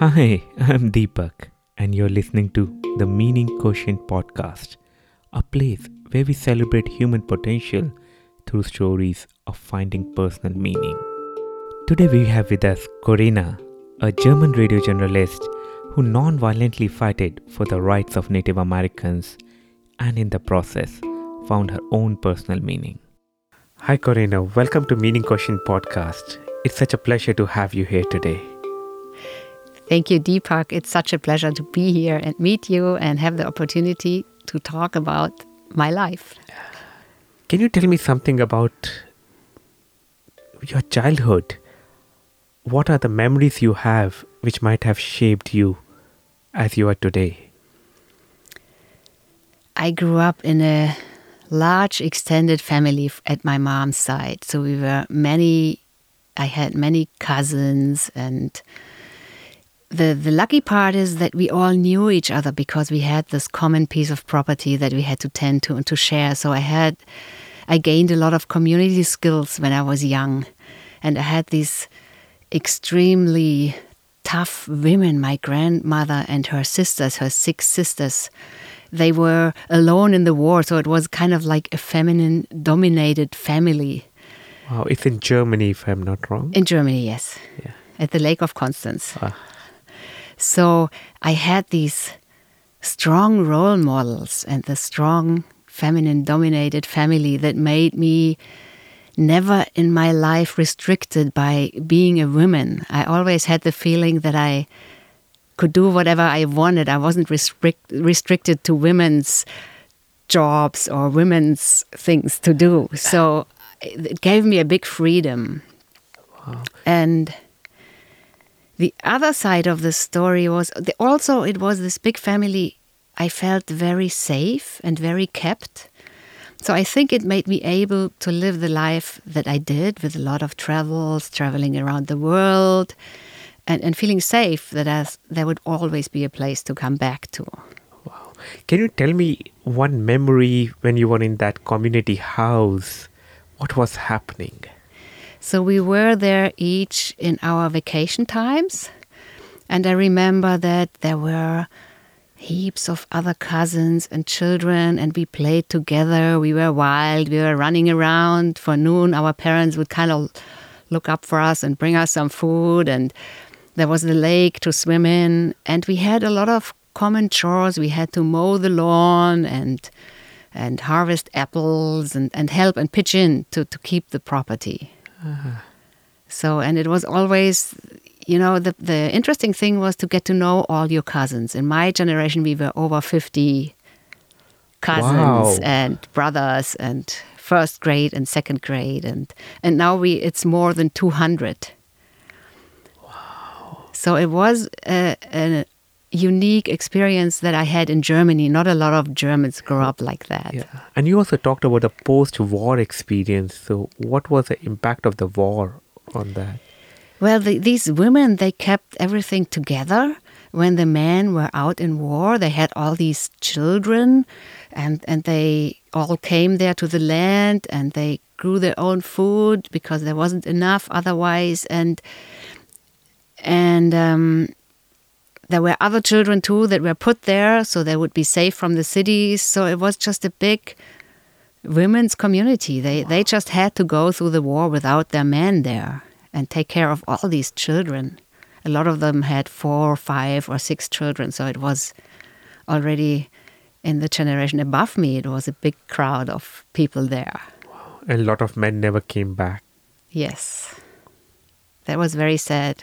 Hi, I'm Deepak, and you're listening to the Meaning Quotient podcast, a place where we celebrate human potential through stories of finding personal meaning. Today we have with us Corinna, a German radio journalist who non-violently fought for the rights of Native Americans and in the process found her own personal meaning. Hi Corinna, welcome to Meaning Quotient podcast. It's such a pleasure to have you here today. Thank you, Deepak. It's such a pleasure to be here and meet you and have the opportunity to talk about my life. Can you tell me something about your childhood? What are the memories you have which might have shaped you as you are today? I grew up in a large extended family at my mom's side. So we were many, I had many cousins and the the lucky part is that we all knew each other because we had this common piece of property that we had to tend to and to share. So I had I gained a lot of community skills when I was young, and I had these extremely tough women. My grandmother and her sisters, her six sisters, they were alone in the war, so it was kind of like a feminine dominated family. Wow, it's in Germany, if I'm not wrong. In Germany, yes. Yeah. At the Lake of Constance. Ah. So I had these strong role models and the strong feminine dominated family that made me never in my life restricted by being a woman. I always had the feeling that I could do whatever I wanted. I wasn't restrict, restricted to women's jobs or women's things to do. So it gave me a big freedom. Wow. And the other side of the story was also it was this big family. I felt very safe and very kept. So I think it made me able to live the life that I did with a lot of travels, traveling around the world, and, and feeling safe that as there would always be a place to come back to. Wow. Can you tell me one memory when you were in that community house? What was happening? So we were there each in our vacation times. And I remember that there were heaps of other cousins and children, and we played together. We were wild. We were running around. For noon, our parents would kind of look up for us and bring us some food. And there was the lake to swim in. And we had a lot of common chores. We had to mow the lawn and and harvest apples and, and help and pitch in to, to keep the property. Uh-huh. So, and it was always, you know, the, the interesting thing was to get to know all your cousins. In my generation, we were over 50 cousins Wow. and brothers and first grade and second grade. And, and now we, it's more than 200. Wow. So it was a, a unique experience that I had in Germany. Not a lot of Germans grow up like that. Yeah. And you also talked about the post war experience. So, what was the impact of the war on that? Well, the, these women, they kept everything together. When the men were out in war, they had all these children and, and they all came there to the land and they grew their own food because there wasn't enough otherwise. And, and, um, there were other children too that were put there so they would be safe from the cities. So it was just a big women's community. They they just had to go through the war without their men there and take care of all these children. A lot of them had four, or five, or six children, so it was already in the generation above me. It was a big crowd of people there. And a lot of men never came back. Yes, that was very sad.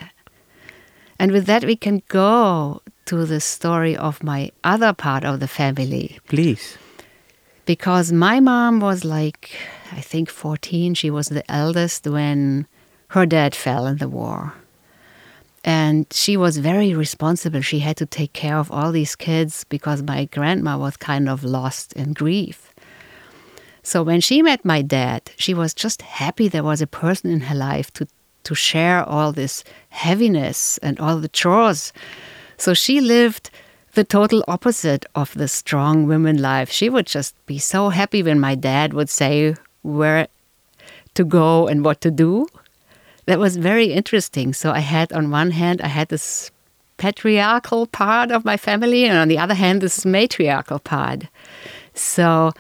And with that, we can go to the story of my other part of the family Please. because my mom was like, I think 14. She was the eldest when her dad fell in the war. And she was very responsible. She had to take care of all these kids because my grandma was kind of lost in grief. So when she met my dad, she was just happy there was a person in her life to, to share all this heaviness and all the chores. So she lived the total opposite of the strong women life. She would just be so happy when my dad would say where to go and what to do. That was very interesting. So I had on one hand I had this patriarchal part of my family, and on the other hand, this matriarchal part. So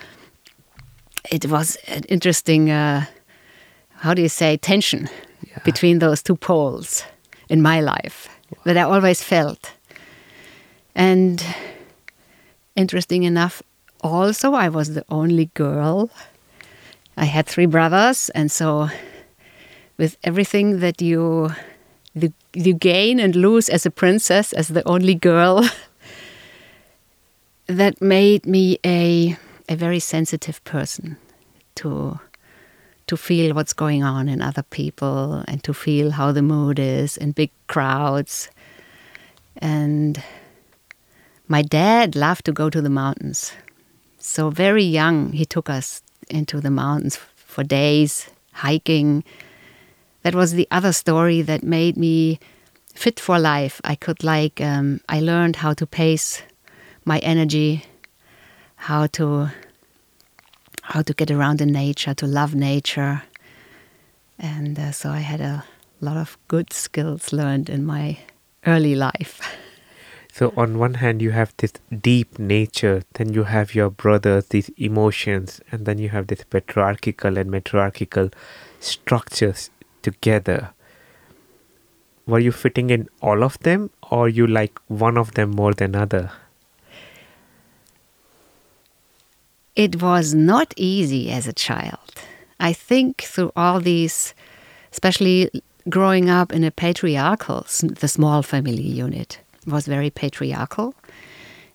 it was an interesting, uh, how do you say, tension yeah. between those two poles in my life wow. that I always felt. And interesting enough, also, I was the only girl. I had three brothers, and so with everything that you you gain and lose as a princess, as the only girl, that made me a a very sensitive person to to feel what's going on in other people and to feel how the mood is in big crowds. And my dad loved to go to the mountains. So, very young, he took us into the mountains for days, hiking. That was the other story that made me fit for life. I could, like, um, I learned how to pace my energy, how to how to get around in nature, to love nature. And uh, so I had a lot of good skills learned in my early life. So, on one hand, you have this deep nature, then you have your brothers, these emotions, and then you have this patriarchal and matriarchal structures together. Were you fitting in all of them, or you like one of them more than other? It was not easy as a child. I think through all these, especially growing up in a patriarchal, the small family unit was very patriarchal.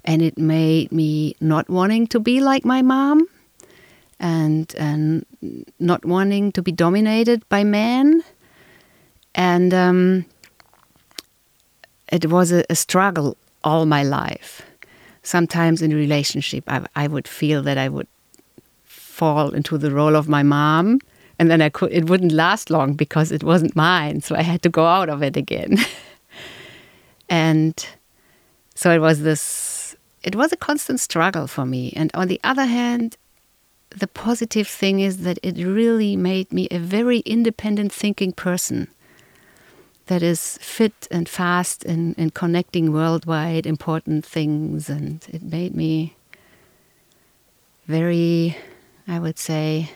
And it made me not wanting to be like my mom and, and not wanting to be dominated by men. And um, it was a, a struggle all my life sometimes in a relationship, I, I would feel that I would fall into the role of my mom, and then I could it wouldn't last long because it wasn't mine, so I had to go out of it again. and so it was this. It was a constant struggle for me. And on the other hand, the positive thing is that it really made me a very independent thinking person that is fit and fast in, in connecting worldwide important things. And it made me very, I would say,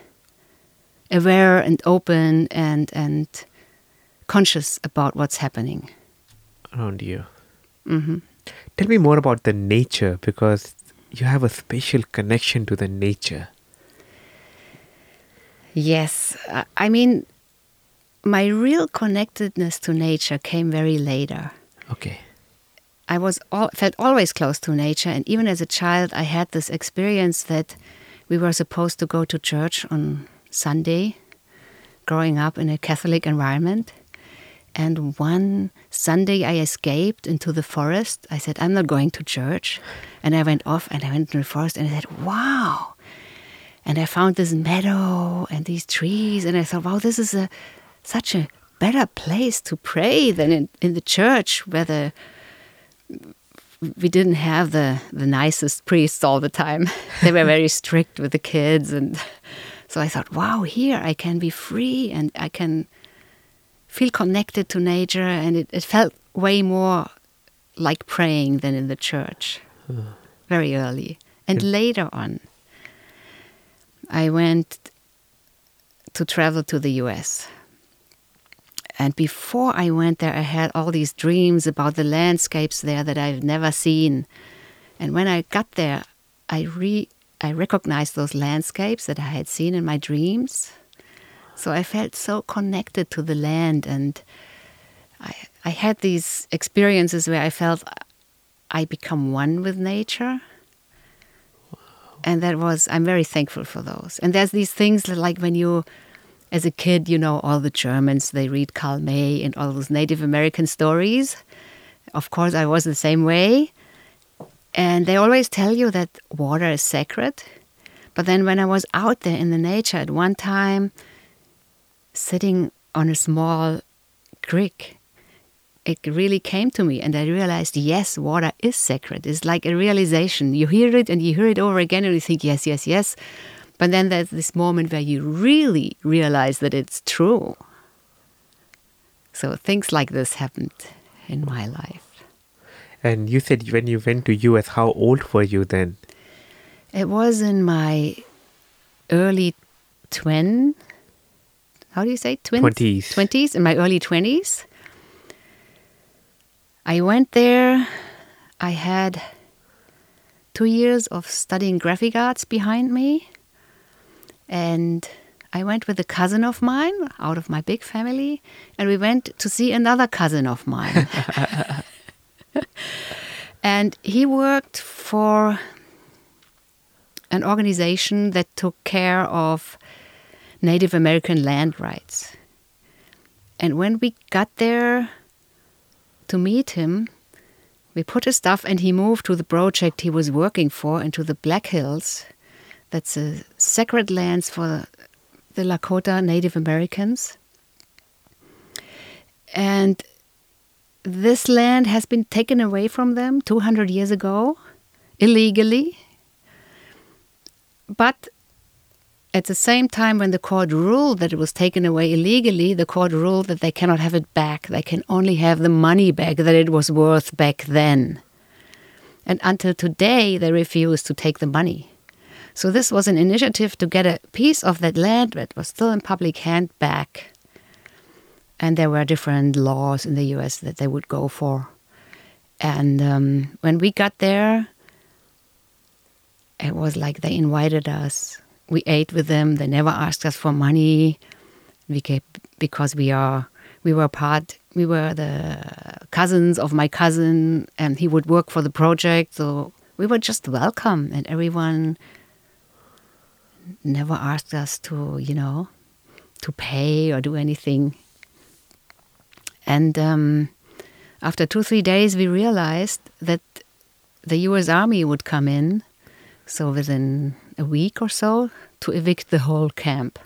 aware and open and, and conscious about what's happening around you. Mm-hmm. Tell me more about the nature because you have a special connection to the nature. Yes. I mean, my real connectedness to nature came very later. Okay. I was all, felt always close to nature, and even as a child, I had this experience that we were supposed to go to church on Sunday, growing up in a Catholic environment. And one Sunday, I escaped into the forest. I said, I'm not going to church. And I went off and I went to the forest and I said, Wow. And I found this meadow and these trees. And I thought, wow, this is a such a better place to pray than in, in the church where the we didn't have the, the nicest priests all the time. they were very strict with the kids and so I thought, wow, here I can be free and I can feel connected to nature and it, it felt way more like praying than in the church. Very early. And yeah. later on I went to travel to the US and before I went there, I had all these dreams about the landscapes there that I've never seen. And when I got there, I re I recognized those landscapes that I had seen in my dreams. So I felt so connected to the land, and I I had these experiences where I felt I become one with nature. And that was I'm very thankful for those. And there's these things like when you as a kid, you know, all the Germans, they read Karl May and all those Native American stories. Of course, I was the same way. And they always tell you that water is sacred. But then when I was out there in the nature at one time, sitting on a small creek, it really came to me and I realized, yes, water is sacred. It's like a realization. You hear it and you hear it over again and you think, yes, yes, yes. But then there's this moment where you really realize that it's true. So things like this happened in my life. And you said when you went to US, how old were you then? It was in my early twin. How do you say twins? 20s. Twenties in my early twenties. I went there. I had two years of studying graphic arts behind me, and I went with a cousin of mine out of my big family, and we went to see another cousin of mine. and he worked for an organization that took care of Native American land rights. And when we got there to meet him, we put his stuff and he moved to the project he was working for into the Black Hills. That's a sacred lands for the Lakota Native Americans. And this land has been taken away from them 200 years ago, illegally. But at the same time, when the court ruled that it was taken away illegally, the court ruled that they cannot have it back. They can only have the money back that it was worth back then. And until today, they refuse to take the money. So, this was an initiative to get a piece of that land that was still in public hand back. And there were different laws in the US that they would go for. And um, when we got there, it was like they invited us. We ate with them. They never asked us for money. We kept, because we are we were part we were the cousins of my cousin and he would work for the project so we were just welcome and everyone never asked us to you know to pay or do anything and um, after two three days we realized that the us army would come in so within a week or so, to evict the whole camp.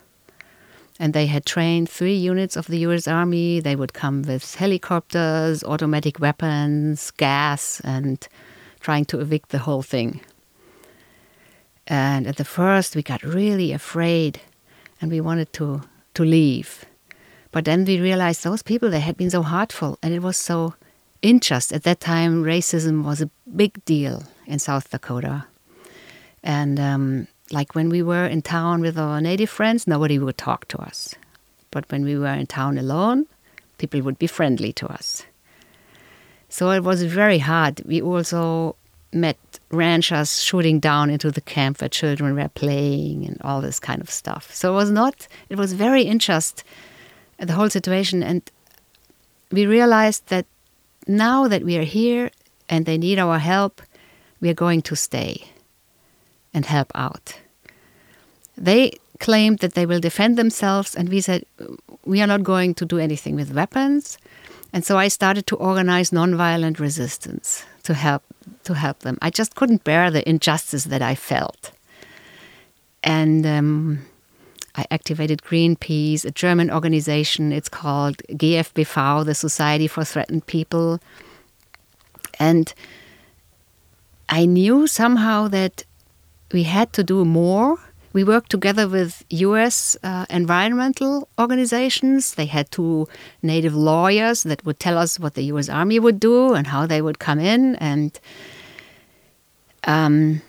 And they had trained three units of the US Army. They would come with helicopters, automatic weapons, gas, and trying to evict the whole thing. And at the first, we got really afraid and we wanted to, to leave. But then we realized those people, they had been so heartful and it was so unjust. At that time, racism was a big deal in South Dakota. And um, like when we were in town with our native friends, nobody would talk to us. But when we were in town alone, people would be friendly to us. So it was very hard. We also met ranchers shooting down into the camp where children were playing and all this kind of stuff. So it was not, it was very unjust, uh, the whole situation. And we realized that now that we are here and they need our help, we are going to stay and help out. They claimed that they will defend themselves, and we said, we are not going to do anything with weapons. And so I started to organize nonviolent resistance to help to help them. I just couldn't bear the injustice that I felt, and um, I activated Greenpeace, a German organization. It's called GFBV, the Society for Threatened People, and I knew somehow that we had to do more. We worked together with US uh, environmental organizations. They had two native lawyers that would tell us what the US Army would do and how they would come in. And um,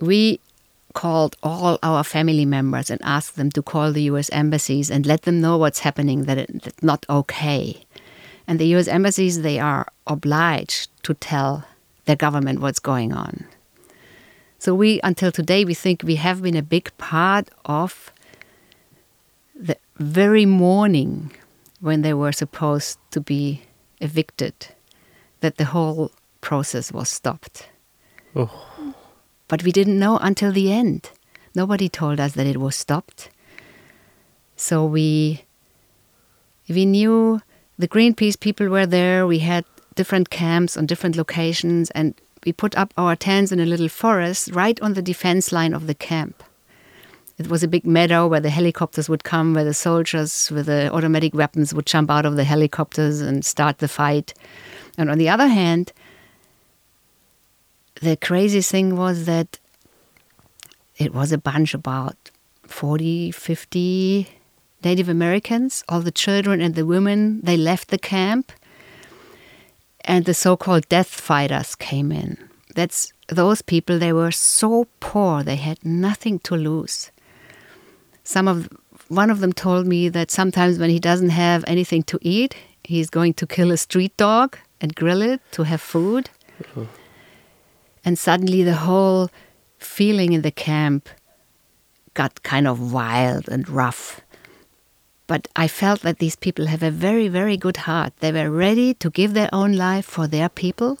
we called all our family members and asked them to call the US embassies and let them know what's happening, that it's not okay. And the US embassies, they are obliged to tell their government what's going on. So we, until today, we think we have been a big part of the very morning when they were supposed to be evicted, that the whole process was stopped. Oh. But we didn't know until the end. Nobody told us that it was stopped. So we we knew the Greenpeace people were there. We had different camps on different locations, and we put up our tents in a little forest right on the defense line of the camp. It was a big meadow where the helicopters would come, where the soldiers with the automatic weapons would jump out of the helicopters and start the fight. And on the other hand, the crazy thing was that it was a bunch about 40, 50 Native Americans. All the children and the women, they left the camp and the so-called death fighters came in. That's those people. They were so poor; they had nothing to lose. Some of one of them told me that sometimes when he doesn't have anything to eat, he's going to kill a street dog and grill it to have food. Uh-huh. And suddenly, the whole feeling in the camp got kind of wild and rough. But I felt that these people have a very, very good heart. They were ready to give their own life for their people.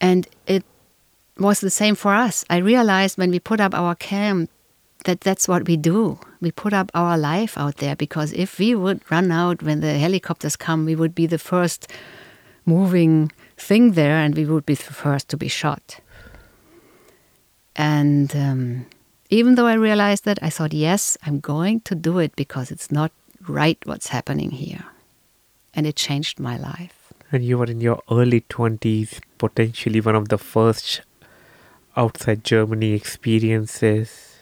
And it was the same for us. I realized when we put up our camp that that's what we do. We put up our life out there because if we would run out when the helicopters come, we would be the first moving thing there and we would be the first to be shot. And um, even though I realized that, I thought, yes, I'm going to do it because it's not right what's happening here. And it changed my life. And you were in your early 20s, potentially one of the first outside Germany experiences.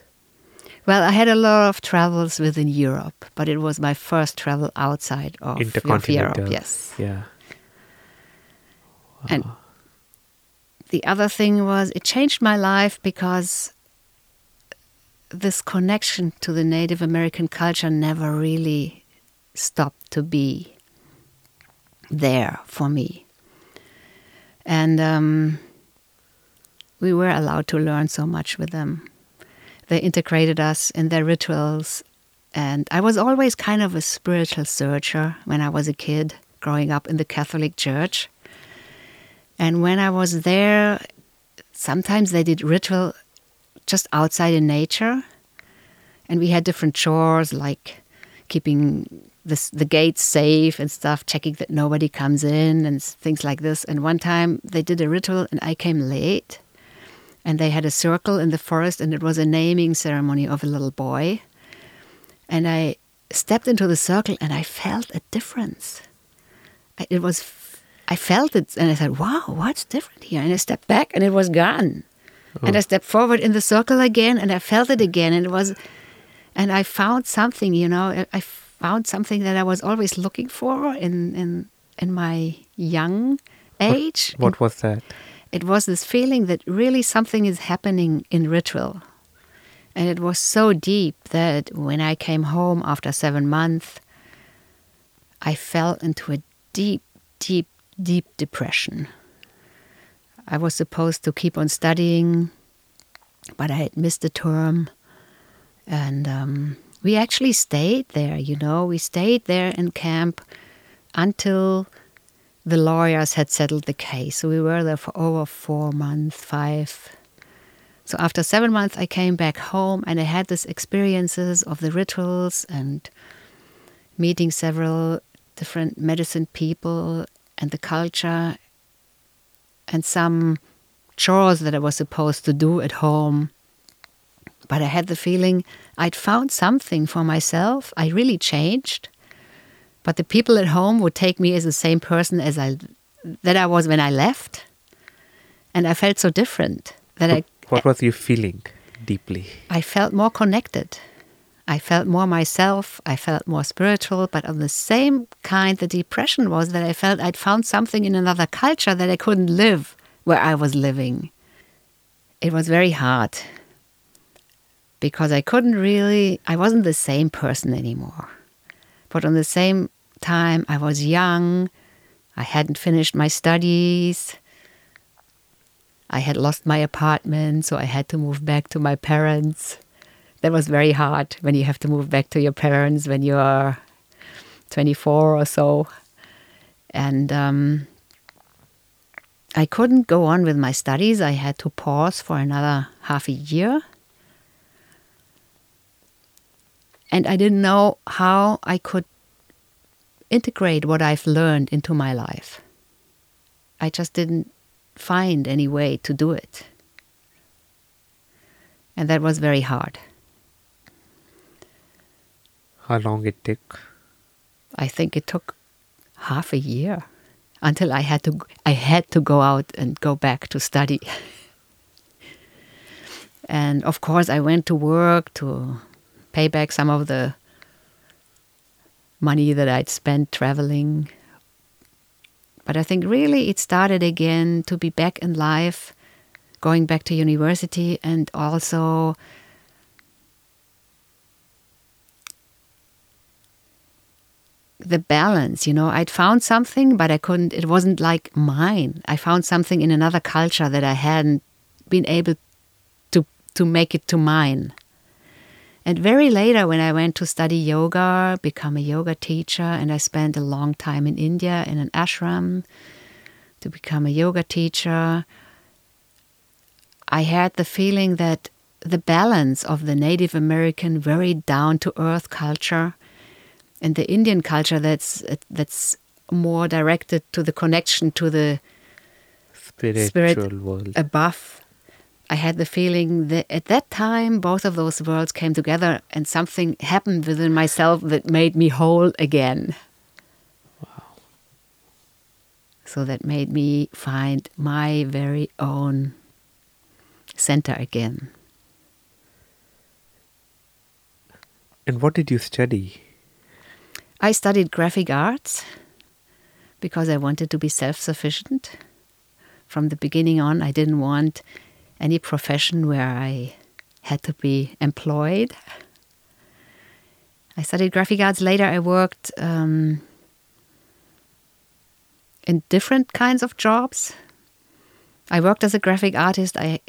Well, I had a lot of travels within Europe, but it was my first travel outside of, Europe. Yes. Yeah. Wow. And the other thing was it changed my life because this connection to the Native American culture never really stopped to be there for me. And um, we were allowed to learn so much with them. They integrated us in their rituals. And I was always kind of a spiritual searcher when I was a kid, growing up in the Catholic Church. And when I was there, sometimes they did ritual just outside in nature. And we had different chores like keeping the gates safe and stuff, checking that nobody comes in and things like this. And one time they did a ritual and I came late. And they had a circle in the forest and it was a naming ceremony of a little boy. And I stepped into the circle and I felt a difference. It was, I felt it and I said, wow, what's different here? And I stepped back and it was gone. Oh. And I stepped forward in the circle again and I felt it again. And it was, and I found something, you know, I found something that I was always looking for in in in my young age. What, what was that? It was this feeling that really something is happening in ritual. And it was so deep that when I came home after seven months, I fell into a deep, deep, deep depression. I was supposed to keep on studying, but I had missed the term. And um, we actually stayed there, you know, we stayed there in camp until the lawyers had settled the case. So we were there for over four months, five. So after seven months, I came back home and I had these experiences of the rituals and meeting several different medicine people and the culture and some chores that I was supposed to do at home. But I had the feeling I'd found something for myself. I really changed. But the people at home would take me as the same person as I that I was when I left. And I felt so different that what, I What was you feeling deeply? I felt more connected. I felt more myself. I felt more spiritual, but on the same kind, the depression was that I felt I'd found something in another culture that I couldn't live where I was living. It was very hard because I couldn't really, I wasn't the same person anymore. But on the same time, I was young, I hadn't finished my studies, I had lost my apartment, so I had to move back to my parents. That was very hard when you have to move back to your parents when you are 24 or so. And um, I couldn't go on with my studies. I had to pause for another half a year And I didn't know how I could integrate what I've learned into my life. I just didn't find any way to do it. And that was very hard. How long it took? I think it took half a year until I had to I had to go out and go back to study. and of course I went to work to pay back some of the money that I'd spent traveling. But I think really it started again to be back in life, going back to university, and also the balance. You know, I'd found something, but I couldn't, it wasn't like mine. I found something in another culture that I hadn't been able to, to make it to mine. And very later, when I went to study yoga, become a yoga teacher, and I spent a long time in India in an ashram to become a yoga teacher, I had the feeling that the balance of the Native American, very down to earth culture and the Indian culture that's that's more directed to the connection to the Spiritual spirit world. above. I had the feeling that at that time both of those worlds came together and something happened within myself that made me whole again. Wow. So that made me find my very own center again. and what did you study? I studied graphic arts because I wanted to be self sufficient. From the beginning on, I didn't want any profession where I had to be employed. I studied graphic arts. Later, I worked um, in different kinds of jobs. I worked as a graphic artist. I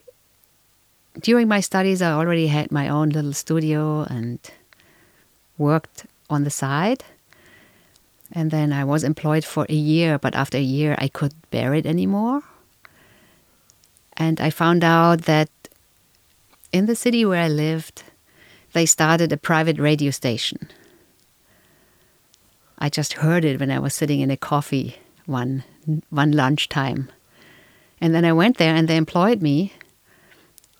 during my studies, I already had my own little studio and worked on the side. And then I was employed for a year, but after a year, I couldn't bear it anymore. And I found out that in the city where I lived, they started a private radio station. I just heard it when I was sitting in a coffee one one lunchtime. And then I went there and they employed me.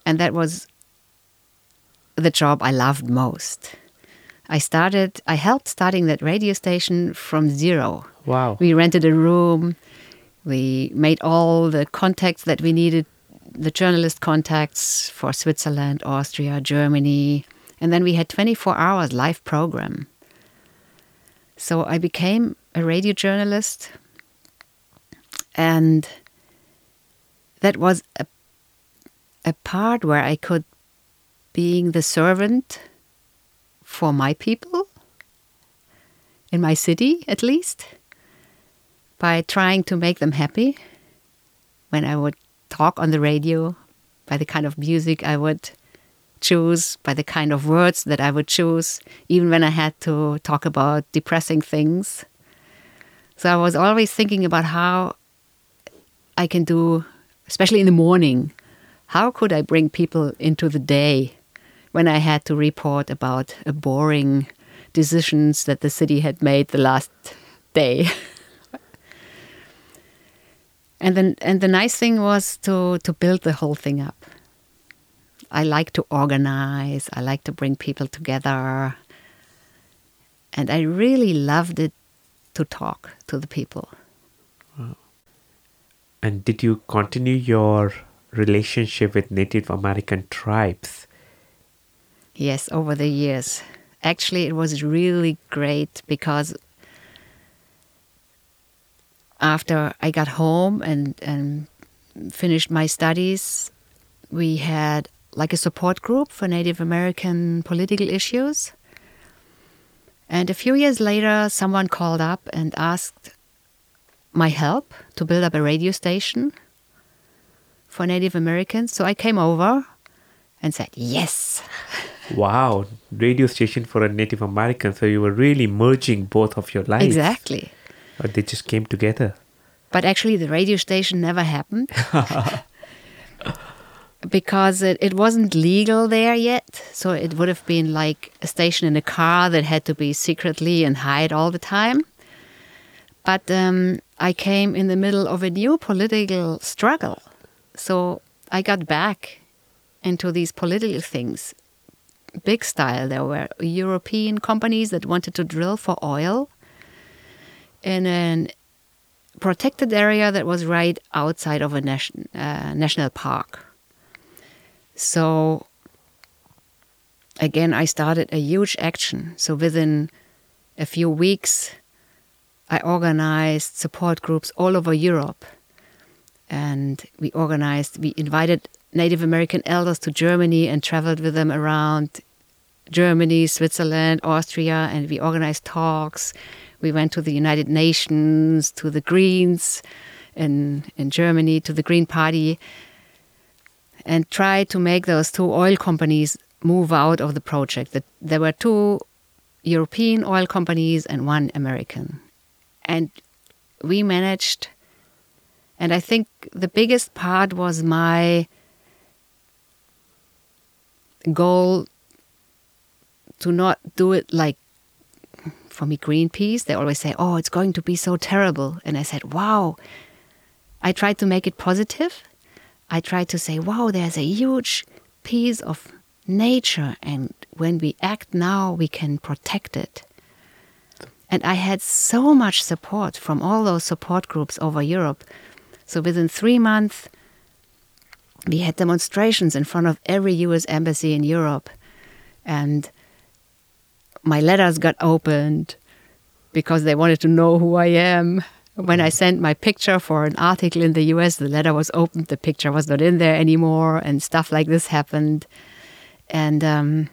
And that was the job I loved most. I started I helped starting that radio station from zero. Wow. We rented a room. We made all the contacts that we needed, the journalist contacts for Switzerland, Austria, Germany. And then we had 24 hours live program. So I became a radio journalist. And that was a, a part where I could, being the servant for my people, in my city at least, by trying to make them happy. When I would talk on the radio, by the kind of music I would choose, by the kind of words that I would choose, even when I had to talk about depressing things. So I was always thinking about how I can do, especially in the morning, how could I bring people into the day when I had to report about a boring decisions that the city had made the last day. and then and the nice thing was to to build the whole thing up. I like to organize, I like to bring people together. And I really loved it to talk to the people. And did you continue your relationship with Native American tribes? Yes, over the years. Actually, it was really great because after I got home and, and finished my studies, we had like a support group for Native American political issues. And a few years later, someone called up and asked my help to build up a radio station for Native Americans. So I came over and said, Yes. Wow, radio station for a Native American. So you were really merging both of your lives. Exactly. Or they just came together. But actually, the radio station never happened because it, it wasn't legal there yet. So it would have been like a station in a car that had to be secretly and hide all the time. But um, I came in the middle of a new political struggle. So I got back into these political things big style. There were European companies that wanted to drill for oil in a protected area that was right outside of a nation, uh, national park. So again, I started a huge action. So within a few weeks, I organized support groups all over Europe. And we organized, we invited Native American elders to Germany and traveled with them around Germany, Switzerland, Austria, and we organized talks. We went to the United Nations, to the Greens in, in Germany, to the Green Party, and tried to make those two oil companies move out of the project. There were two European oil companies and one American. And we managed, and I think the biggest part was my goal to not do it like for me greenpeace they always say oh it's going to be so terrible. And i said wow. I tried to make it positive. I tried to say wow there's a huge piece of nature and when we act now we can protect it. And i had so much support from all those support groups over europe. So within three months we had demonstrations in front of every US embassy in Europe. And my letters got opened because they wanted to know who I am. When I sent my picture for an article in the US, the letter was opened, the picture was not in there anymore, and stuff like this happened. And um,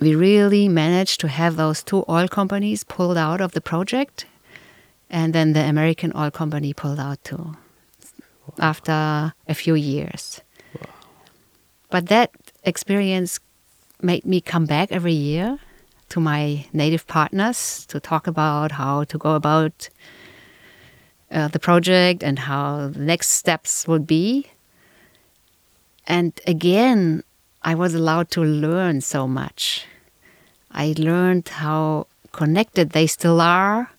we really managed to have those two oil companies pulled out of the project, and then the American oil company pulled out too after a few years. But that experience made me come back every year to my native partners to talk about how to go about uh, the project and how the next steps would be. And again, I was allowed to learn so much. I learned how connected they still are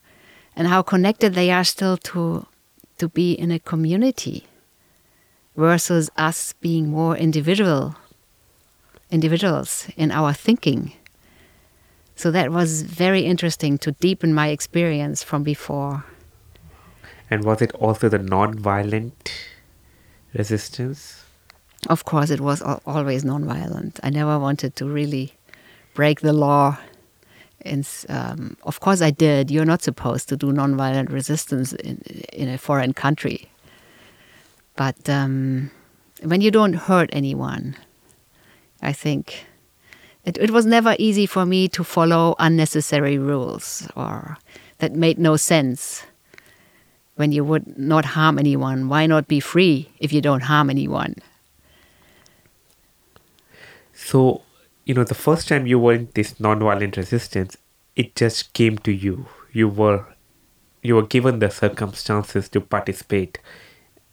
and how connected they are still to to be in a community versus us being more individual individuals in our thinking. So that was very interesting to deepen my experience from before. And was it also the non-violent resistance? Of course, it was always non-violent. I never wanted to really break the law um, of course, I did. You're not supposed to do nonviolent resistance in, in a foreign country. But um, when you don't hurt anyone, I think it, it was never easy for me to follow unnecessary rules or that made no sense. When you would not harm anyone, why not be free if you don't harm anyone? So, you know, the first time you were in this nonviolent resistance, it just came to you. You were you were given the circumstances to participate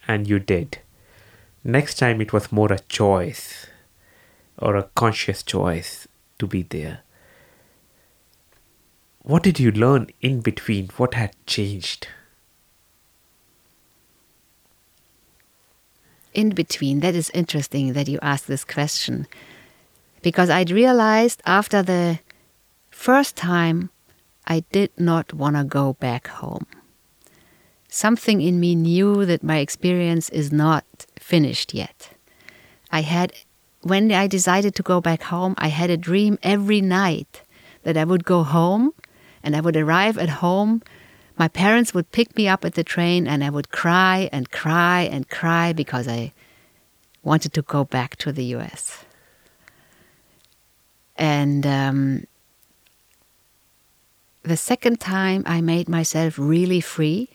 and you did. Next time it was more a choice or a conscious choice to be there. What did you learn in between? What had changed? In between, that is interesting that you asked this question because I'd realized after the first time I did not want to go back home. Something in me knew that my experience is not finished yet. I had, when I decided to go back home, I had a dream every night that I would go home and I would arrive at home. My parents would pick me up at the train and I would cry and cry and cry because I wanted to go back to the US. And um, the second time, I made myself really free.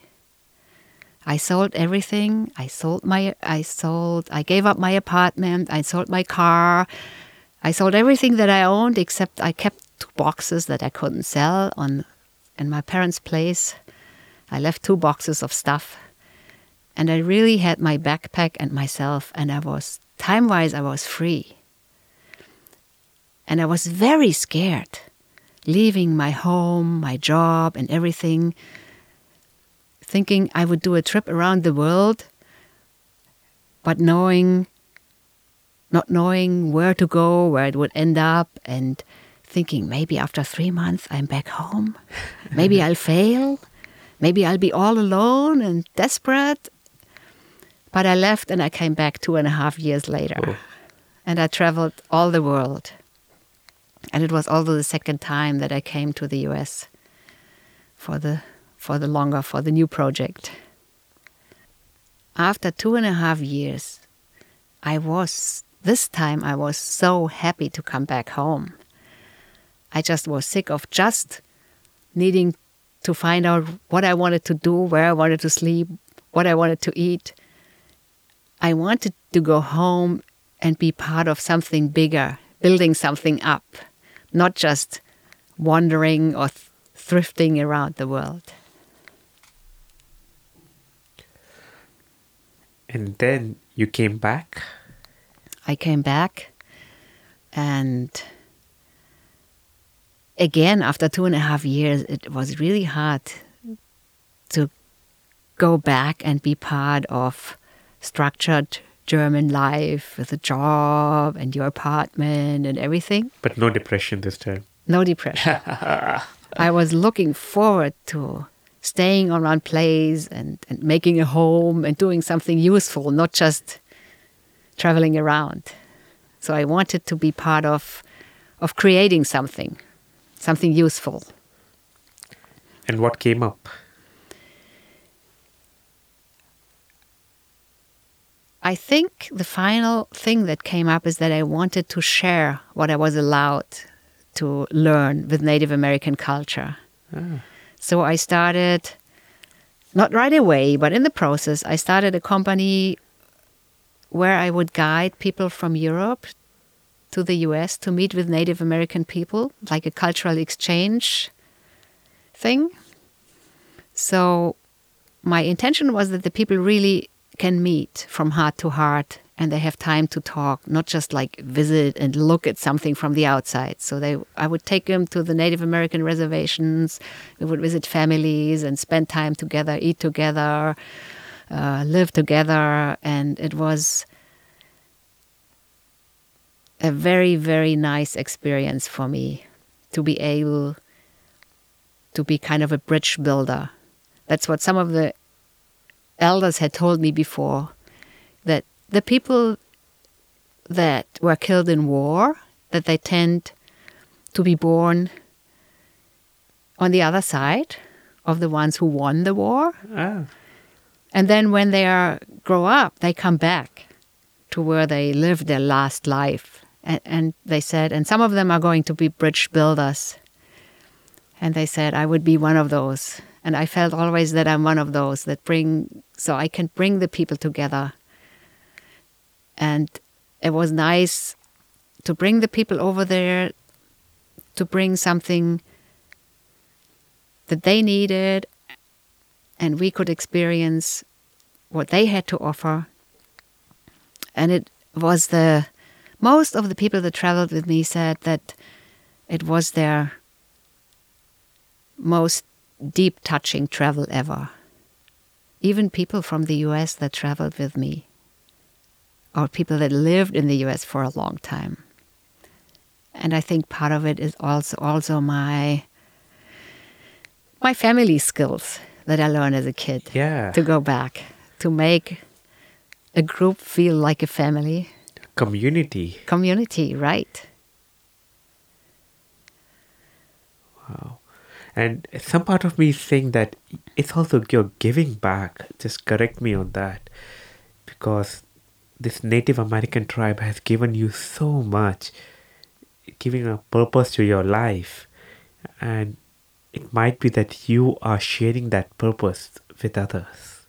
I sold everything. I sold my, I sold, I gave up my apartment. I sold my car. I sold everything that I owned except I kept two boxes that I couldn't sell on, in my parents' place. I left two boxes of stuff. And I really had my backpack and myself, and I was, time wise, I was free. And I was very scared, leaving my home, my job, and everything, thinking I would do a trip around the world, but knowing, not knowing where to go, where it would end up, and thinking maybe after three months I'm back home. Maybe I'll fail. Maybe I'll be all alone and desperate. But I left and I came back two and a half years later. Oh. And I traveled all the world. And it was also the second time that I came to the US for the for the longer, for the new project. After two and a half years, I was, this time, I was so happy to come back home. I just was sick of just needing to find out what I wanted to do, where I wanted to sleep, what I wanted to eat. I wanted to go home and be part of something bigger, building something up, not just wandering or th- thrifting around the world. And then you came back? I came back and again after two and a half years it was really hard to go back and be part of structured German life with a job and your apartment and everything. But no depression this time. No depression. I was looking forward to staying one place and, and making a home and doing something useful, not just traveling around. So I wanted to be part of of creating something, something useful. And what came up? I think the final thing that came up is that I wanted to share what I was allowed to learn with Native American culture. Ah. So I started, not right away, but in the process, I started a company where I would guide people from Europe to the US to meet with Native American people, like a cultural exchange thing. So my intention was that the people really can meet from heart to heart and they have time to talk, not just like visit and look at something from the outside. So they, I would take them to the Native American reservations. We would visit families and spend time together, eat together, uh, live together, and it was a very, very nice experience for me to be able to be kind of a bridge builder. That's what some of the elders had told me before that the people that were killed in war that they tend to be born on the other side of the ones who won the war. Ah. and then when they are grow up they come back to where they lived their last life. And, and they said and some of them are going to be bridge builders. And they said i would be one of those and i felt always that i'm one of those that bring so i can bring the people together. And it was nice to bring the people over there to bring something that they needed and we could experience what they had to offer. And it was the most of the people that traveled with me said that it was their most deep touching travel ever even people from the US that traveled with me or people that lived in the US for a long time. And I think part of it is also also my my family skills that I learned as a kid Yeah. to go back to make a group feel like a family Community. community, right? And some part of me is saying that it's also you're giving back. Just correct me on that. Because this Native American tribe has given you so much, giving a purpose to your life. And it might be that you are sharing that purpose with others.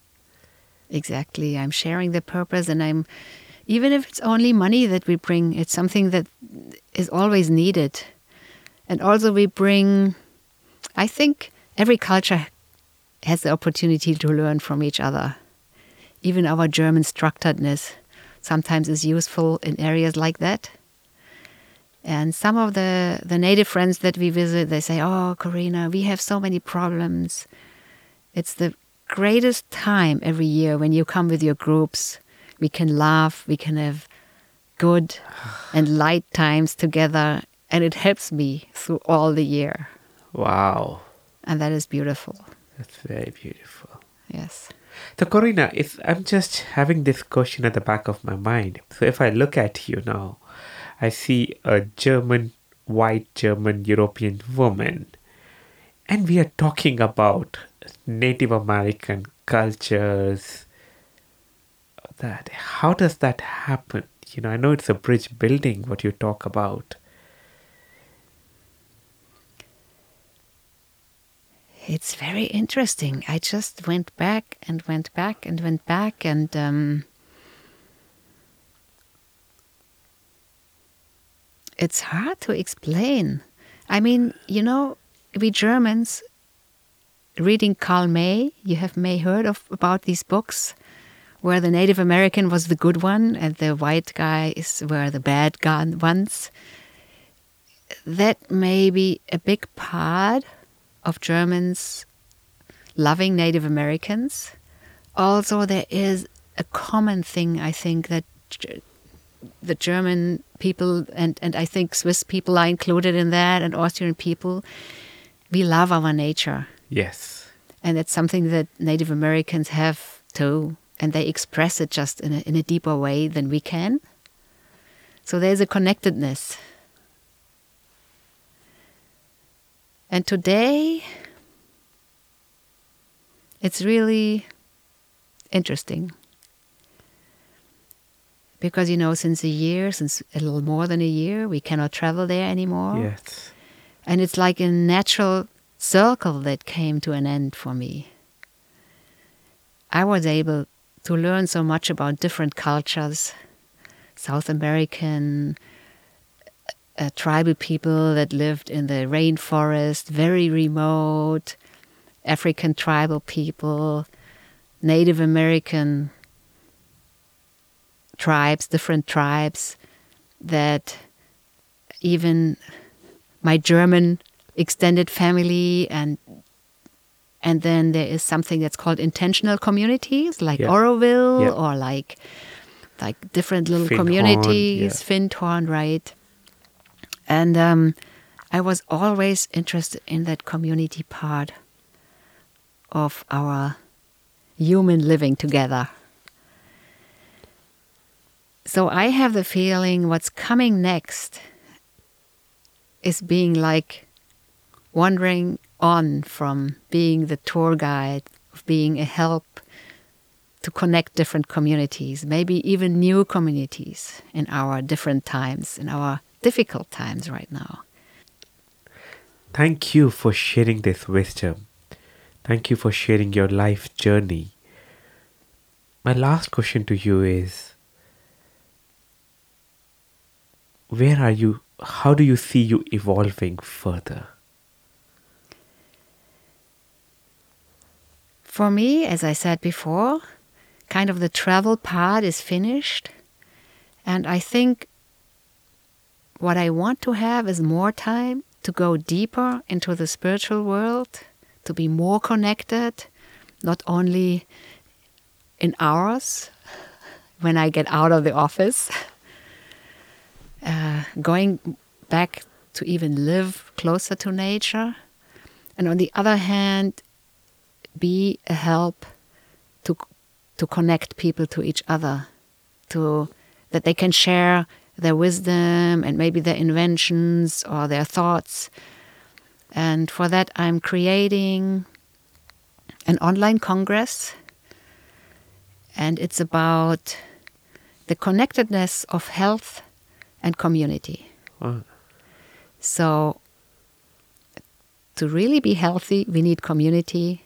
Exactly. I'm sharing the purpose, and I'm, even if it's only money that we bring, it's something that is always needed. And also, we bring, I think every culture has the opportunity to learn from each other. Even our German structuredness sometimes is useful in areas like that. And some of the, the native friends that we visit, they say, Oh, Corinna, we have so many problems. It's the greatest time every year when you come with your groups. We can laugh, we can have good and light times together, and it helps me through all the year. Wow. And that is beautiful. That's very beautiful. Yes. So, Corinna, if I'm just having this question at the back of my mind. So, if I look at you now, I see a German, white German European woman, and we are talking about Native American cultures. That how does that happen? You know, I know it's a bridge building what you talk about. It's very interesting. I just went back and went back and went back and um, it's hard to explain. I mean, you know, we Germans reading Karl May, you have may heard of about these books where the Native American was the good one and the white guys were the bad ones. That may be a big part of Germans loving Native Americans. Also, there is a common thing I think that the German people and, and I think Swiss people are included in that and Austrian people. We love our nature. Yes. And it's something that Native Americans have too. And they express it just in a, in a deeper way than we can. So there's a connectedness. And today, it's really interesting. Because, you know, since a year, since a little more than a year, we cannot travel there anymore. Yes. And it's like a natural circle that came to an end for me. I was able to learn so much about different cultures South American, uh, tribal people that lived in the rainforest, very remote, African tribal people, Native American tribes, different tribes that even my German extended family and and then there is something that's called intentional communities like yeah. Auroville yeah. or like like different little communities, yeah. Findhorn, right? And um, I was always interested in that community part of our human living together. So I have the feeling what's coming next is being like wandering on from being the tour guide, of being a help to connect different communities, maybe even new communities in our different times, in our difficult times right now. Thank you for sharing this wisdom. Thank you for sharing your life journey. My last question to you is Where are you? How do you see you evolving further? For me, as I said before, kind of the travel part is finished. And I think what I want to have is more time to go deeper into the spiritual world, to be more connected, not only in hours when I get out of the office, uh, going back to even live closer to nature. And on the other hand, be a help to to connect people to each other, to that they can share their wisdom and maybe their inventions or their thoughts. And for that, I'm creating an online congress, and it's about the connectedness of health and community. Wow. So, to really be healthy, we need community,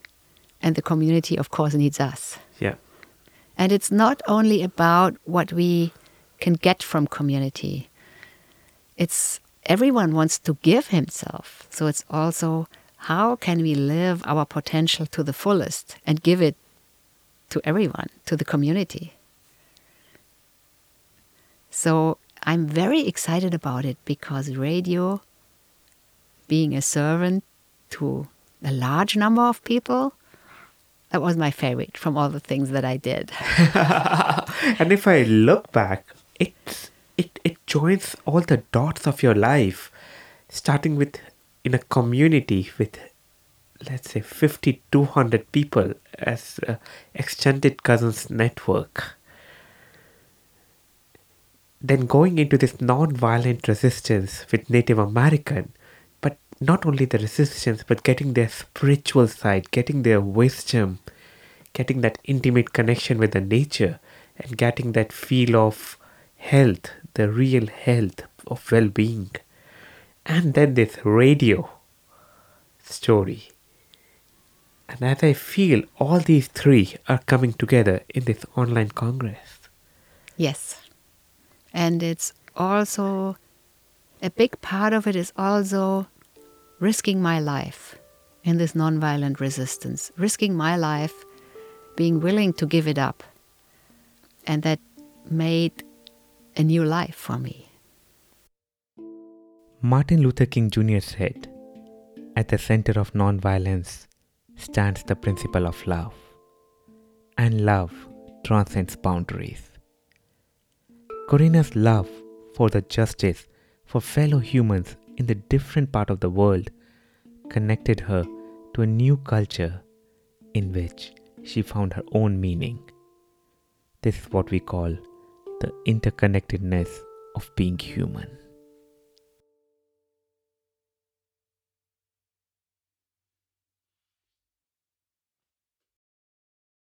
and the community, of course, needs us. Yeah. And it's not only about what we can get from community. It's everyone wants to give himself. So it's also how can we live our potential to the fullest and give it to everyone, to the community. So I'm very excited about it because radio, being a servant to a large number of people, that was my favorite from all the things that I did. and if I look back it it it joins all the dots of your life starting with in a community with let's say 5200 people as uh, extended cousins network. Then going into this non-violent resistance with native american but not only the resistance, but getting their spiritual side, getting their wisdom, getting that intimate connection with the nature, and getting that feel of health, the real health of well being. And then this radio story. And as I feel all these three are coming together in this online congress. Yes. And it's also a big part of it is also risking my life in this nonviolent resistance, risking my life, being willing to give it up. And that made a new life for me. Martin Luther King Jr. said, At the center of nonviolence stands the principle of love, and love transcends boundaries. Corinna's love for the justice for fellow humans in the different part of the world connected her to a new culture in which she found her own meaning. This is what we call the interconnectedness of being human.